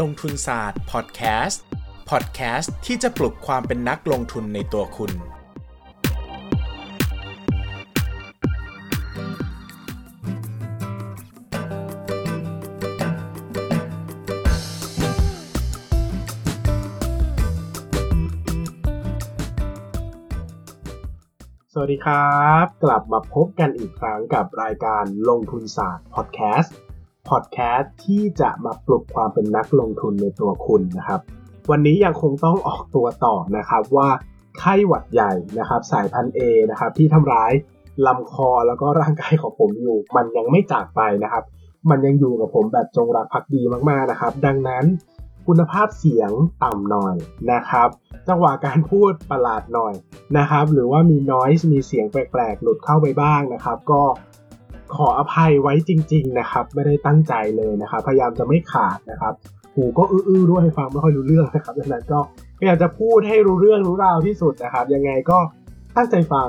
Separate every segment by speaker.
Speaker 1: ลงทุนศาสตร์พอดแคสต์พอดแคสต์ที่จะปลุกความเป็นนักลงทุนในตัวคุณ
Speaker 2: สวัสดีครับ กลับมาพบกันอีกครั้งกับรายการลงทุนศาสตร์พอดแคสต์ อดแคสต์ที่จะมาปลุกความเป็นนักลงทุนในตัวคุณนะครับ วันนี้ยังคงต้องออกตัวต่อนะครับว่าไข้หวัดใหญ่นะครับ สายพันธุ์ A นะครับที่ทำร้ายลำคอแล้วก็ร่างกายของผมอยู่ มันยังไม่จากไปนะครับ มันยังอยู่กับผมแบบจงรักภักดีมากๆนะครับ ดังนั้นคุณภาพเสียงต่ำหน่อยนะครับ จังหวะการพูดประหลาดหน่อยนะครับ หรือว่ามีน้อยมีเสียงแปลกๆ หลุดเข้าไปบ้างนะครับ ก็ ขออภัยไว้จริง ๆ นะครับ ไม่ได้ตั้งใจเลยนะครับ พยายามจะไม่ขาดนะครับหูก็อื้อๆด้วยฟังไม่ค่อยรู้เรื่องนะครับดังนั้นก็พยายามจะพูดให้รู้เรื่องรู้ราวที่สุดนะครับ ยังไงก็ตั้งใจฟัง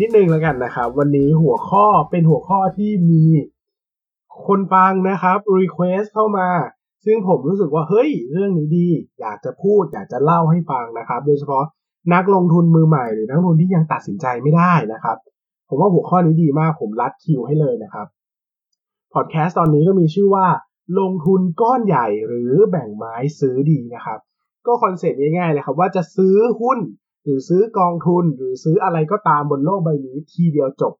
Speaker 2: นิดนึงแล้วกันนะครับ วันนี้หัวข้อเป็นหัวข้อที่มีคนฟังนะครับ request เข้ามา ซึ่งผมรู้สึกว่าเฮ้ย เรื่องนี้ดี อยากจะพูดอยากจะเล่าให้ฟังนะครับ โดยเฉพาะนักลงทุนมือใหม่หรือนักลงทุนที่ยังตัดสินใจไม่ได้นะครับ ผมว่าหัวข้อนี้ดีมากผมลัดคิวให้เลยนะครับพอดแคสต์ตอนนี้ก็มีชื่อว่า ลงทุนก้อนใหญ่หรือแบ่งไม้ซื้อดีนะครับ ก็คอนเซ็ปต์ง่ายๆเลยครับว่าจะซื้อหุ้น หรือซื้อกองทุน หรือซื้ออะไรก็ตามบนโลกใบนี้ทีเดียวจบ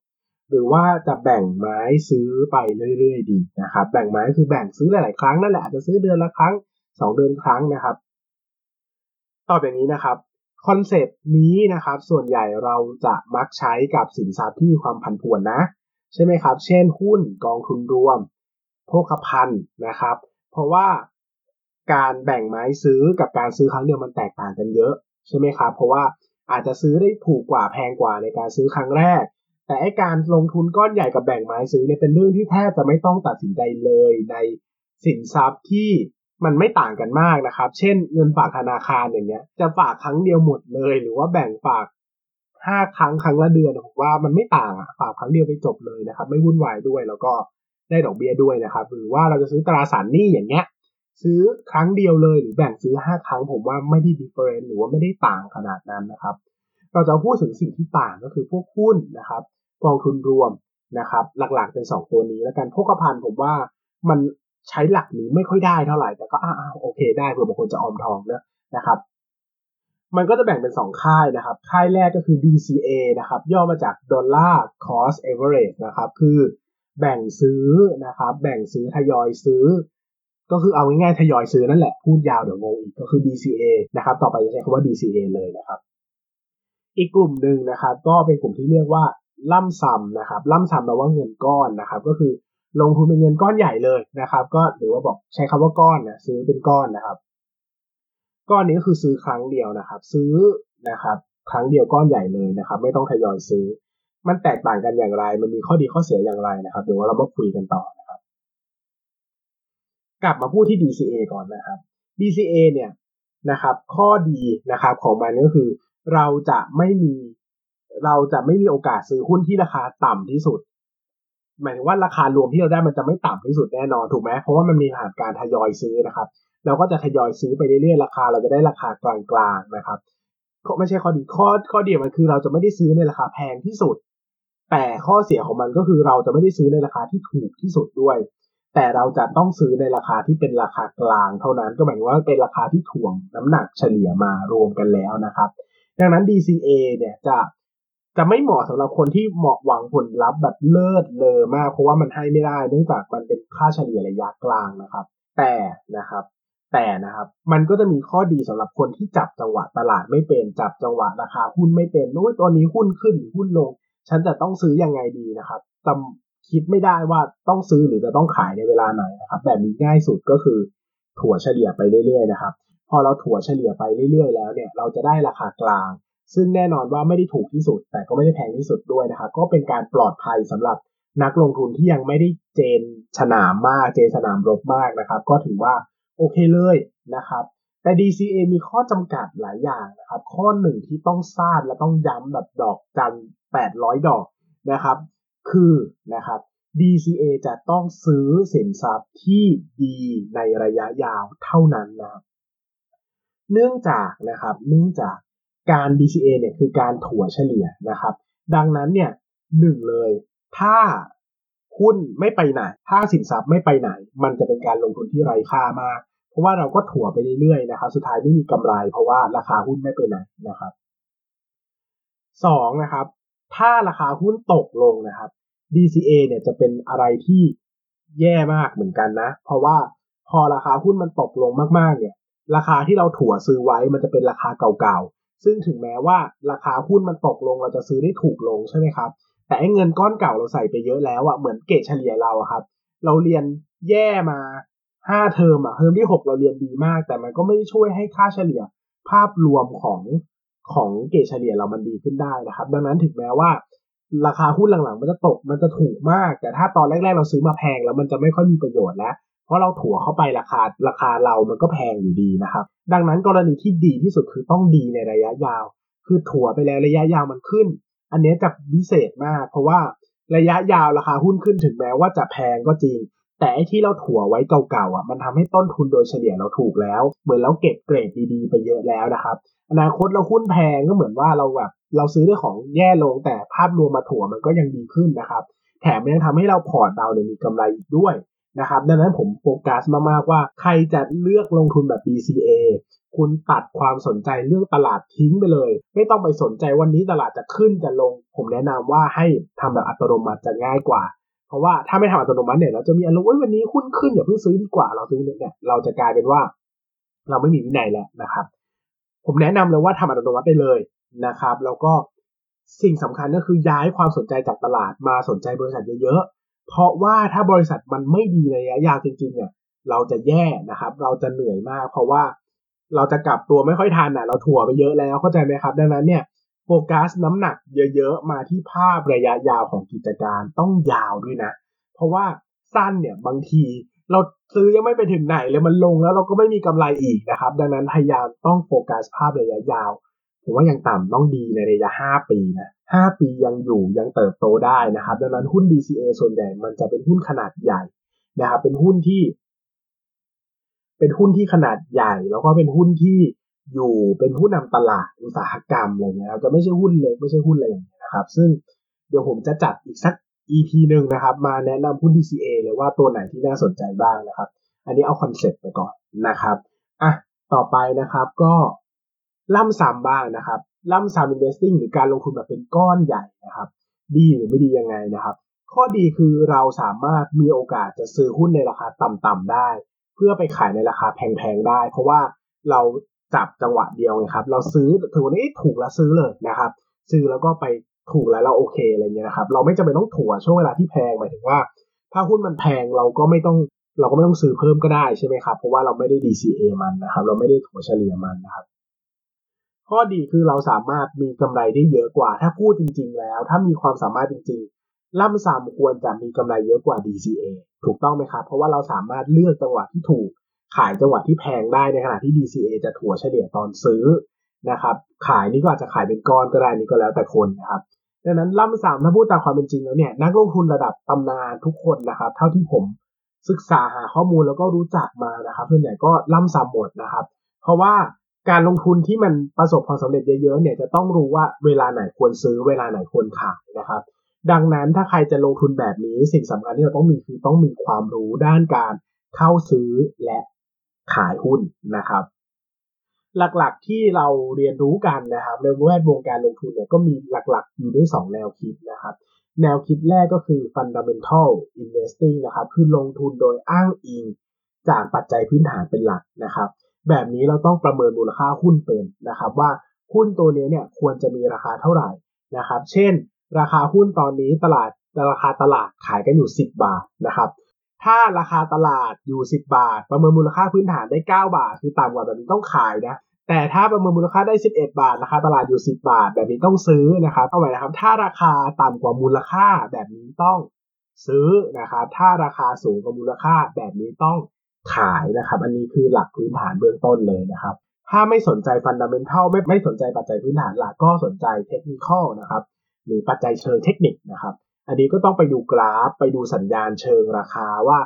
Speaker 2: หรือว่าจะแบ่งไม้ซื้อไปเรื่อยๆ ดีนะครับ แบ่งไม้คือแบ่งซื้อหลายๆครั้งนั่นแหละอาจจะซื้อเดือนละครั้งสองเดือนครั้งนะครับตอบอย่างนี้นะครับ คอนเซปต์นี้นะครับ ส่วนใหญ่เราจะมักใช้กับสินทรัพย์ที่มีความผันผวนนะ ใช่ไหมครับ เช่นหุ้นกองทุนรวมโภคภัณฑ์นะครับ เพราะว่าการแบ่งไม้ซื้อกับการซื้อครั้งเดียวมันแตกต่างกันเยอะใช่ไหมครับ เพราะว่าอาจจะซื้อได้ถูกกว่าแพงกว่าในการซื้อครั้งแรก แต่ไอการลงทุนก้อนใหญ่กับแบ่งไม้ซื้อเนี่ยเป็นเรื่องที่แทบจะไม่ต้องตัดสินใจเลยในสินทรัพย์ที่ มันไม่ต่างกันมากนะครับ เช่นเงินฝากธนาคารอย่างเงี้ย จะฝากครั้งเดียวหมดเลย หรือว่าแบ่งฝากห้าครั้งครั้งละเดือนผมว่ามันไม่ต่างอะฝากครั้งเดียวไปจบเลยนะครับ ไม่วุ่นวายด้วยแล้วก็ได้ดอกเบี้ยด้วยนะครับ หรือว่าเราจะซื้อตราสารหนี้อย่างเงี้ย ซื้อครั้งเดียวเลยหรือแบ่งซื้อห้าครั้ง ผมว่าไม่ได้ดิเฟอเรนซ์หรือว่าไม่ได้ต่างขนาดนั้นนะครับ เราจะพูดถึงสิ่งที่ต่างก็คือพวกหุ้นนะครับกองทุนรวมนะครับ หลักๆเป็น 2 ตัวนี้แล้วกันพกพันผมว่ามัน ใช้หลักนี้ไม่ค่อยได้เท่าไหร่แต่ก็อ้าวโอเค ได้เผื่อบางคนจะออมทองเนะนะครับมันก็จะแบ่งเป็น 2 ค่ายนะครับ ค่ายแรกก็คือ DCA นะครับ ย่อมาจาก Dollar Cost Average นะครับ คือแบ่งซื้อนะครับ แบ่งซื้อทยอยซื้อ ก็คือเอาง่ายๆทยอยซื้อนั่นแหละ พูดยาวเดี๋ยวงงอีก ก็คือ DCA นะครับ ต่อไปจะใช้คำว่า DCA เลยนะครับ อีกกลุ่มหนึ่งนะครับ ก็เป็นกลุ่มที่เรียกว่าล่ำซำนะครับ ล่ำซำแปลว่าเงินก้อนนะครับ ก็คือ ลงทุนเป็นเงินก้อนใหญ่เลยนะครับ ก็หรือว่าบอกใช้คำว่าก้อนนะซื้อเป็นก้อนนะครับ ก้อนนี้ก็คือซื้อครั้งเดียวนะครับ ซื้อนะครับ ครั้งเดียวก้อนใหญ่เลยนะครับ ไม่ต้องทยอยซื้อ มันแตกต่างกันอย่างไร มันมีข้อดีข้อเสียอย่างไรนะครับ เดี๋ยวเรามาคุยกันต่อนะครับ กลับมาพูดที่ DCA ก่อนนะครับ DCA เนี่ยนะครับ ข้อดีนะครับของมันก็คือ เราจะไม่มีเราจะไม่มีโอกาสซื้อหุ้นที่ราคาต่ำที่สุด หมายถึงว่าราคารวมที่เราได้มันจะไม่ต่ำที่สุดแน่นอนถูกไหมเพราะว่ามันมีผ่านการทยอยซื้อนะครับเราก็จะทยอยซื้อไปเรื่อยๆราคา เราจะได้ราคากลางๆนะครับไม่ใช่ข้อดีข้อข้อเดียวมันคือเราจะไม่ได้ซื้อในราคาแพงที่สุด แต่ข้อเสียของมันก็คือเราจะไม่ได้ซื้อในราคาที่ถูกที่สุดด้วย แต่เราจะต้องซื้อในราคาที่เป็นราคากลาง เท่านั้นก็หมายถึงว่าเป็นราคาที่ถ่วงน้ำหนักเฉลี่ยมารวมกันแล้วนะครับ ดังนั้น DCA เนี่ยจะ จะไม่เหมาะสำหรับคนที่เหมาะหวังผลลัพธ์แบบเลิศเลอมาก เพราะว่ามันให้ไม่ได้เนื่องจากมันเป็นค่าเฉลี่ยระยะกลางนะครับ แต่นะครับแต่นะครับ มันก็จะมีข้อดีสำหรับคนที่จับจังหวะตลาดไม่เป็นจับจังหวะราคาหุ้นไม่เป็นนู้ตอนนี้หุ้นขึ้นหุ้นลง ฉันจะต้องซื้อยังไงดีนะครับจำคิดไม่ได้ว่าต้องซื้อหรือจะต้องขายในเวลาไหนนะครับ แบบนี้ง่ายสุดก็คือถั่วเฉลี่ยไปเรื่อยๆนะครับ พอเราถั่วเฉลี่ยไปเรื่อยๆแล้วเนี่ย เราจะได้ราคากลาง ซึ่งแน่นอนว่าไม่ได้ถูกที่สุด แต่ก็ไม่ได้แพงที่สุดด้วยนะครับก็เป็นการปลอดภัยสำหรับนักลงทุนที่ยังไม่ได้เจนสนามมากเจนสนามรบมากนะครับ ก็ถือว่าโอเคเลยนะครับแต่ DCA มีข้อจำกัดหลายอย่างนะครับ ข้อหนึ่งที่ต้องทราบและต้องย้ำแบบดอกจัน800 ดอกนะครับ คือนะครับ DCA จะต้องซื้อสินทรัพย์ที่ดีในระยะยาวเท่านั้นนะ เนื่องจากนะครับ เนื่องจาก การ DCA เนี่ยคือการถัวเฉลี่ยนะครับ ดังนั้นเนี่ยหนึ่งเลย ถ้าหุ้นไม่ไปไหน ถ้าสินทรัพย์ไม่ไปไหน มันจะเป็นการลงทุนที่ไร้ค่ามาก เพราะว่าเราก็ถัวไปเรื่อยๆนะครับ สุดท้ายไม่มีกำไร เพราะว่าราคาหุ้นไม่ไปไหนนะครับสองนะครับ ถ้าราคาหุ้นตกลงนะครับ DCA เนี่ยจะเป็นอะไรที่แย่มากเหมือนกันนะ เพราะว่าพอราคาหุ้นมันตกลงมากๆ เนี่ย ราคาที่เราถัวซื้อไว้มันจะเป็นราคาเก่าๆ ซึ่งถึงแม้ว่าราคาหุ้นมันตกลงเราจะซื้อได้ถูกลงใช่ไหมครับ แต่ไอ้เงินก้อนเก่าเราใส่ไปเยอะแล้วอะเหมือนเกรดเฉลี่ยเราครับ เราเรียนแย่มาห้าเทอมอะเทอมที่หกเราเรียนดีมาก แต่มันก็ไม่ช่วยให้ค่าเฉลี่ยภาพรวมของของเกรดเฉลี่ยเรามันดีขึ้นได้นะครับ ดังนั้นถึงแม้ว่า ราคาหุ้นหลังๆ มันจะตกมันจะถูกมาก แต่ถ้าตอนแรกๆเราซื้อมาแพงแล้วมันจะไม่ค่อยมีประโยชน์แล้ว เพราะเราถัวเข้าไปราคาราคาเรามันก็แพงอยู่ดีนะครับ ดังนั้นกรณีที่ดีที่สุดคือต้องดีในระยะยาว คือถัวไปแล้วระยะยาวมันขึ้น อันนี้จะพิเศษมาก เพราะว่าระยะยาวราคาหุ้นขึ้นถึงแม้ว่าจะแพงก็จริง แต่ไอ้ที่เราถัวไว้เก่าๆอะมันทำให้ต้นทุนโดยเฉลี่ยเราถูกแล้ว เหมือนเราเก็บเกรดดีๆ ไปเยอะแล้วนะครับอนาคตเราหุ้นแพงก็เหมือนว่าเราแบบเราซื้อได้ของแย่ลงแต่ภาพรวมมาถัวมันก็ยังดีขึ้นนะครับ แถมยังทำให้เราพอร์ตเราเนี่ยมีกำไรอีกด้วย นะครับดังนั้นผมโฟกัสมากๆว่าใครจะเลือกลงทุนแบบ DCA คุณตัดความสนใจเรื่องตลาดทิ้งไปเลย ไม่ต้องไปสนใจวันนี้ตลาดจะขึ้นจะลง ผมแนะนำว่าให้ทำแบบอัตโนมัติจะง่ายกว่า เพราะว่าถ้าไม่ทำอัตโนมัติเนี่ยเราจะมีอารมณ์วันนี้หุ้นขึ้นอย่าเพิ่งซื้อดีกว่าเราซื้อเนี่ยเราจะกลายเป็นว่า เราไม่มีวินัยแล้วนะครับ ผมแนะนำเลยว่าทำอัตโนมัติไปเลยนะครับ แล้วก็สิ่งสำคัญก็คือย้ายความสนใจจากตลาดมาสนใจบริษัทเยอะ เพราะว่าถ้าบริษัทมันไม่ดีในระยะยาวจริงๆเนี่ยเราจะแย่นะครับ เราจะเหนื่อยมาก เพราะว่าเราจะกลับตัวไม่ค่อยทันอะ เราถั่วไปเยอะแล้วเข้าใจไหมครับ ดังนั้นเนี่ยโฟกัสน้ำหนักเยอะๆ มาที่ภาพระยะยาวของกิจการต้องยาวด้วยนะ เพราะว่าสั้นเนี่ยบางทีเราซื้อยังไม่ไปถึงไหนเลยมันลงแล้วเราก็ไม่มีกำไรอีกนะครับ ดังนั้นพยายามต้องโฟกัสภาพระยะยาว ผมว่ายังต่ำต้องดีในระยะ 5 ปีนะ 5 ปียังอยู่ยังเติบโตได้นะครับ ดังนั้นหุ้น DCA ส่วนใหญ่มันจะเป็นหุ้นขนาดใหญ่นะครับ เป็นหุ้นที่ เป็นหุ้นที่ขนาดใหญ่ แล้วก็เป็นหุ้นที่อยู่เป็นหุ้นนำตลาดอุตสาหกรรมอะไรเงี้ยจะไม่ใช่หุ้นเล็กไม่ใช่หุ้นอะไรอย่างเงี้ยนะครับ ซึ่งเดี๋ยวผมจะจัดอีกสัก EP หนึ่งนะครับ มาแนะนำหุ้น DCA เลยว่าตัวไหนที่น่าสนใจบ้างนะครับ อันนี้เอาคอนเซ็ปต์ไปก่อนนะครับอะต่อไปนะครับก็ lump sum บ้างนะครับ lump sum investing หรือการลงทุนแบบเป็นก้อนใหญ่นะครับ ดีหรือไม่ดียังไงนะครับ ข้อดีคือเราสามารถมีโอกาสจะซื้อหุ้นในราคาต่ำๆได้ เพื่อไปขายในราคาแพงๆได้ เพราะว่าเราจับจังหวะเดียวไงครับเราซื้อถือว่านี้ถูกแล้วซื้อเลยนะครับ ซื้อแล้วก็ไปถูกแล้วเราโอเคอะไรเงี้ยนะครับ เราไม่จำเป็นต้องถัวช่วงเวลาที่แพงหมายถึงว่า ถ้าหุ้นมันแพงเราก็ไม่ต้องเราก็ไม่ต้องซื้อเพิ่มก็ได้ใช่ไหมครับ เพราะว่าเราไม่ได้ DCA มันนะครับ เราไม่ได้ถัวเฉลี่ยมันนะครับ ข้อดีคือเราสามารถมีกำไรได้เยอะกว่า ถ้าพูดจริง ๆ แล้ว ถ้ามีความสามารถจริง ๆ ล่ำสามควรจะมีกำไรเยอะกว่า DCA ถูกต้องไหมครับ เพราะว่าเราสามารถเลือกจังหวะที่ถูก ขายจังหวะที่แพงได้ในขณะที่ DCA จะถัวเฉลี่ยตอนซื้อนะครับขายนี่ก็อาจจะขายเป็นก้อนก็ได้นี่ก็แล้วแต่คนนะครับดังนั้นล่ำสามถ้าพูดตามความเป็นจริงแล้วเนี่ยนักลงทุนระดับตำนานทุกคนนะครับ เท่าที่ผมศึกษาหาข้อมูลแล้วก็รู้จักมานะครับส่วนใหญ่ก็ล่ำสามหมดนะครับ เพราะว่า การลงทุนที่มันประสบความสำเร็จเยอะๆเนี่ยจะต้องรู้ว่าเวลาไหนควรซื้อเวลาไหนควรขายนะครับ ดังนั้นถ้าใครจะลงทุนแบบนี้สิ่งสำคัญที่เราต้องมีคือต้องมีความรู้ด้านการเข้าซื้อและขายหุ้นนะครับ หลักๆที่เราเรียนรู้กันนะครับในแวดวงการลงทุนเนี่ยก็มีหลักๆ อยู่ด้วย 2 แนวคิดนะครับ แนวคิดแรกก็คือ fundamental investing นะครับ คือลงทุนโดยอ้างอิงจากปัจจัยพื้นฐานเป็นหลักนะครับ แบบนี้เราต้องประเมินมูลค่าหุ้นเป็นนะครับ ว่าหุ้นตัวนี้เนี่ยควรจะมีราคาเท่าไหร่นะครับ เช่น ราคาหุ้นตอนนี้ตลาดราคาตลาดขายกันอยู่ 10 บาทนะครับ ถ้าราคาตลาดอยู่ 10 บาท ประเมินมูลค่าพื้นฐานได้ 9 บาท คือต่ำกว่าแบบนี้ต้องขายนะแต่ถ้าประเมินมูลค่าได้ 11 บาท ราคาตลาดอยู่ 10 บาท แบบนี้ต้องซื้อนะครับเอาไว้นะครับ ถ้าราคาต่ำกว่ามูลค่าแบบนี้ต้องซื้อนะครับ ถ้าราคาสูงกว่ามูลค่าแบบนี้ต้อง ขายนะครับ อันนี้คือหลักพื้นฐานเบื้องต้นเลยนะครับ ถ้าไม่สนใจฟันดัมเบลทัลไม่ไม่สนใจปัจจัยพื้นฐานหลักก็สนใจเทคนิคนะครับ หรือปัจจัยเชิงเทคนิคนะครับ อันนี้ก็ต้องไปดูกราฟ ไปดูสัญญาณเชิงราคาว่า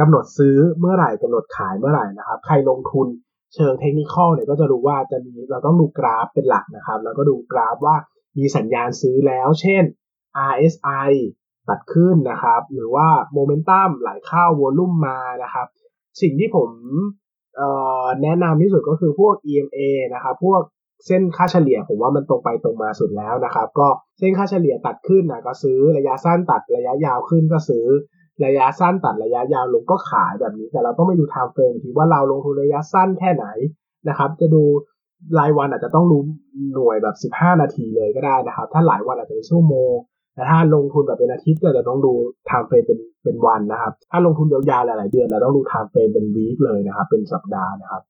Speaker 2: กำหนดซื้อเมื่อไหร่กำหนดขายเมื่อไหร่นะครับ ใครลงทุนเชิงเทคนิคเนี่ยก็จะรู้ว่าจะมีเราต้องดูกราฟเป็นหลักนะครับ แล้วก็ดูกราฟว่ามีสัญญาณซื้อแล้ว เช่น RSI ตัดขึ้นนะครับ หรือว่าโมเมนตัมไหลเข้า วอลุ่มมานะครับ สิ่งที่ผมแนะนำที่สุดก็คือพวก EMA นะครับพวกเส้นค่าเฉลี่ยผมว่ามันตรงไปตรงมาสุดแล้วนะครับ ก็เส้นค่าเฉลี่ยตัดขึ้นนะก็ซื้อระยะสั้นตัดระยะยาวขึ้นก็ซื้อระยะสั้นตัดระยะยาวลงก็ขายแบบนี้ แต่เราต้องไปดู timeframe ทีว่าเราลงทุนระยะสั้นแค่ไหนนะครับ จะดูรายวันอาจจะต้องดูหน่วยแบบ 15 นาทีเลยก็ได้นะครับ ถ้าหลายวันอาจจะเป็นชั่วโมง แต่ถ้าลงทุนแบบเป็นอาทิตย์ก็จะต้องดู timeframe เป็นเป็นวันนะครับ ถ้าลงทุนยาวๆหลายๆเดือนเราต้องดู timeframe เป็น week เลยนะครับ เป็นสัปดาห์นะครับ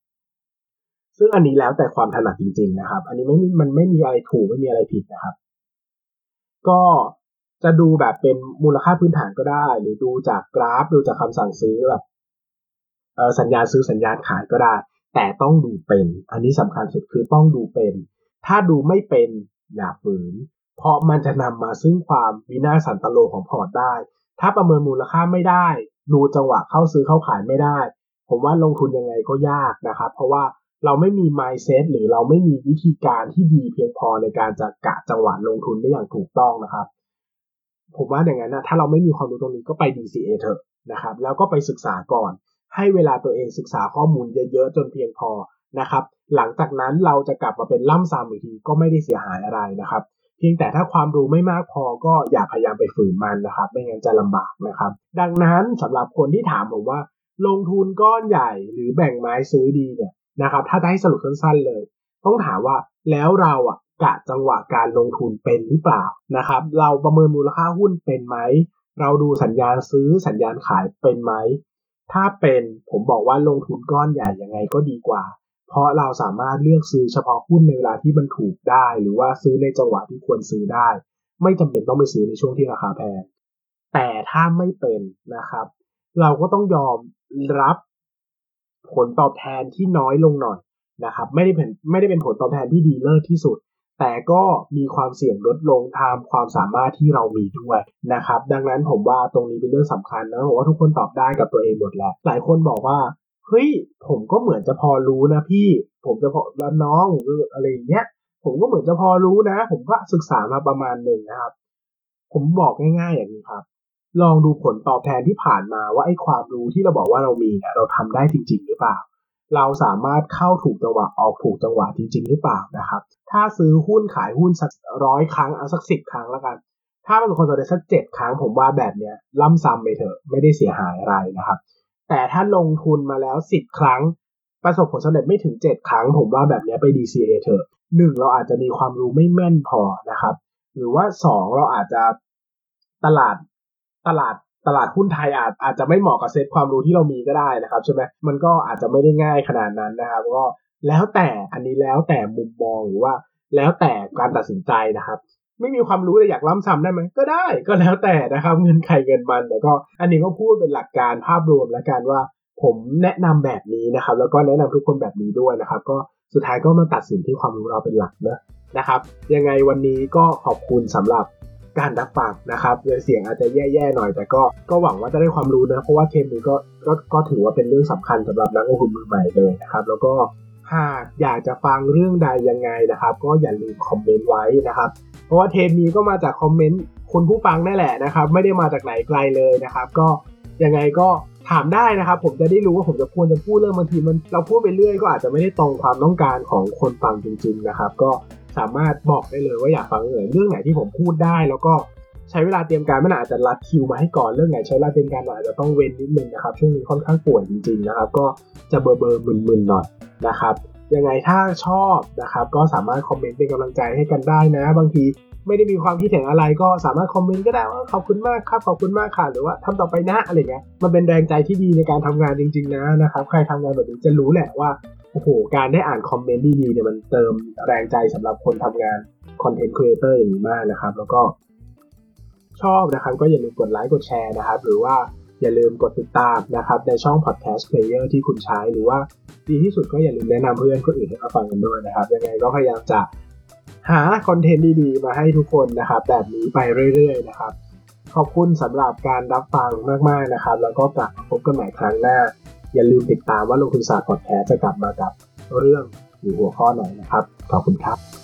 Speaker 2: ซึ่งอันนี้แล้วแต่ความถนัดจริง ๆ นะครับ อันนี้ไม่มันไม่มีอะไรถูกไม่มีอะไรผิดนะครับ ก็จะดูแบบเป็นมูลค่าพื้นฐานก็ได้ หรือดูจากกราฟ ดูจากคำสั่งซื้อแบบสัญญาซื้อสัญญาขายก็ได้ แต่ต้องดูเป็น อันนี้สำคัญสุดคือต้องดูเป็น ถ้าดูไม่เป็นอย่าฝืน เพราะมันจะนำมาซึ่งความวินาศสันตโลของพอร์ตได้ ถ้าประเมินมูลค่าไม่ได้ ดูจังหวะเข้าซื้อเข้าขายไม่ได้ ผมว่าลงทุนยังไงก็ยากนะครับ เพราะว่าเราไม่มี mindset หรือเราไม่มีวิธีการที่ดีเพียงพอในการจะกะจังหวะลงทุนได้อย่างถูกต้องนะครับ ผมว่าอย่างนั้นนะถ้าเราไม่มีความรู้ตรงนี้ก็ไป DCA เถอะนะครับ แล้วก็ไปศึกษาก่อน ให้เวลาตัวเองศึกษาข้อมูลเยอะๆจนเพียงพอนะครับ หลังจากนั้นเราจะกลับมาเป็นล่ำซามอีกทีก็ไม่ได้เสียหายอะไรนะครับ เพียงแต่ถ้าความรู้ไม่มากพอก็อย่าพยายามไปฝืนมันนะครับ ไม่งั้นจะลำบากนะครับ ดังนั้นสำหรับคนที่ถามผมว่า ลงทุนก้อนใหญ่หรือแบ่งไม้ซื้อดีเนี่ยนะครับ ถ้าจะให้สรุปสั้นๆเลย ต้องถามว่าแล้วเราอะกะจังหวะการลงทุนเป็นหรือเปล่านะครับ เราประเมินมูลค่าหุ้นเป็นไหมเราดูสัญญาณซื้อสัญญาณขายเป็นไหมถ้าเป็นผมบอกว่าลงทุนก้อนใหญ่ยังไงก็ดีกว่า เพราะเราสามารถเลือกซื้อเฉพาะหุ้นในเวลาที่มันถูกได้ หรือว่าซื้อในจังหวะที่ควรซื้อได้ ไม่จำเป็นต้องไปซื้อในช่วงที่ราคาแพงแต่ถ้าไม่เป็นนะครับ เราก็ต้องยอมรับผลตอบแทนที่น้อยลงหน่อยนะครับ ไม่ได้เป็นไม่ได้เป็นผลตอบแทนที่ดีเลิศที่สุด แต่ก็มีความเสี่ยงลดลงตามความสามารถที่เรามีด้วยนะครับ ดังนั้นผมว่าตรงนี้เป็นเรื่องสำคัญนะผมว่าทุกคนตอบได้กับตัวเองหมดแล้วหลายคนบอกว่า เฮ้ยผมก็เหมือนจะพอรู้นะพี่ ผมจะพอแล้วน้องหรืออะไรอย่างเงี้ย ผมก็เหมือนจะพอรู้นะ ผมก็ศึกษามาประมาณหนึ่งนะครับ ผมบอกง่ายๆอย่างนี้ครับ ลองดูผลตอบแทนที่ผ่านมาว่าไอ้ความรู้ที่เราบอกว่าเรามีเนี่ยเราทำได้จริง ๆ หรือเปล่า เราสามารถเข้าถูกจังหวะออกถูกจังหวะจริง ๆ หรือเปล่านะครับ ถ้าซื้อหุ้นขายหุ้นสักร้อยครั้งเอาสักสิบครั้งแล้วกันถ้าประสบความสำเร็จสักเจ็ดครั้งผมว่าแบบเนี้ยล่ำซ้ำไปเถอะไม่ได้เสียหายอะไรนะครับ แต่ถ้าลงทุนมาแล้วสิบครั้ง ประสบผลสำเร็จไม่ถึงเจ็ดครั้ง ผมว่าแบบนี้ไป DCA เถอะหนึ่งเราอาจจะมีความรู้ไม่แม่นพอนะครับ หรือว่าสองเราอาจจะตลาดตลาดตลาดหุ้นไทยอาจอาจจะไม่เหมาะกับเซตความรู้ที่เรามีก็ได้นะครับใช่ไหมมันก็อาจจะไม่ได้ง่ายขนาดนั้นนะครับ ก็แล้วแต่อันนี้แล้วแต่มุมมองหรือว่า แล้วแต่การตัดสินใจนะครับ ไม่มีความรู้แต่อยากล้ำซ้ำได้ไหมก็ได้ก็แล้วแต่นะครับเงินใครเงินมันแต่ก็ อันนี้ก็พูดเป็นหลักการภาพรวมแล้วกันว่า ผมแนะนำแบบนี้นะครับ แล้วก็แนะนำทุกคนแบบนี้ด้วยนะครับ ก็สุดท้ายก็มาตัดสินที่ความรู้เราเป็นหลักนะนะครับ ยังไงวันนี้ก็ขอบคุณสำหรับการรับฟังนะครับเสียงอาจจะแย่ๆหน่อย แต่ก็ก็หวังว่าจะได้ความรู้นะ เพราะว่าเทมนี้ก็ก็ก็ถือว่าเป็นเรื่องสำคัญสำหรับนักลงทุนมือใหม่เลยนะครับ แล้วก็หากอยากจะฟังเรื่องใดยังไงนะครับ ก็อย่าลืมคอมเมนต์ไว้นะครับ เพราะว่าเทมนี้ก็มาจากคอมเมนต์คนผู้ฟังนั่นแหละนะครับ ไม่ได้มาจากไหนไกลเลยนะครับ ก็ยังไงก็ถามได้นะครับ ผมจะได้รู้ว่าผมจะควรจะพูดเรื่องบางทีมันเราพูดไปเรื่อยก็อาจจะไม่ได้ตรงความต้องการของคนฟังจริง ๆนะครับ ก็สามารถบอกได้เลยว่าอยากฟังเรื่องไหนเรื่องไหนที่ผมพูดได้ แล้วก็ใช้เวลาเตรียมการมันอาจจะรัดคิวมาให้ก่อนเรื่องไหนใช้เวลาเตรียมการอาจจะต้องเว้นนิดนึงนะครับช่วงนี้ค่อนข้างป่วยจริงๆนะครับ ก็จะเบอร์เบอร์มึนๆหน่อยนะครับ ยังไงถ้าชอบนะครับก็สามารถคอมเมนต์เป็นกำลังใจให้กันได้นะ บางทีไม่ได้มีความคิดเห็นอะไรก็สามารถคอมเมนต์ก็ได้ว่าขอบคุณมากครับขอบคุณมากค่ะหรือว่าทำต่อไปนะอะไรเงี้ยมันเป็นแรงใจที่ดีในการทำงานจริง ๆ นะนะครับใครทำงานแบบนี้จะรู้แหละว่าโอ้โหการได้อ่านคอมเมนต์ดีๆเนี่ยมันเติมแรงใจสำหรับคนทำงานคอนเทนต์ครีเอเตอร์อย่างนี้มากนะครับ แล้วก็ชอบนะครับก็อย่าลืมกดไลค์กดแชร์นะครับ หรือว่า อย่าลืมกดติดตามนะครับในช่อง podcast player ที่คุณใช้หรือว่าดีที่สุดก็อย่าลืมแนะนำเพื่อนคนอื่นให้มาฟังกันด้วยนะครับยังไงก็พยายามจะหาคอนเทนต์ดีๆ มาให้ทุกคนนะครับ แบบนี้ไปเรื่อยๆนะครับ ขอบคุณสำหรับการรับฟังมากๆนะครับ แล้วก็กลับมาพบกันใหม่ครั้งหน้า อย่าลืมติดตามว่าลงทุนศาสตร์พอดแคสต์จะกลับมากับเรื่องหรือหัวข้อไหนนะครับ ขอบคุณครับ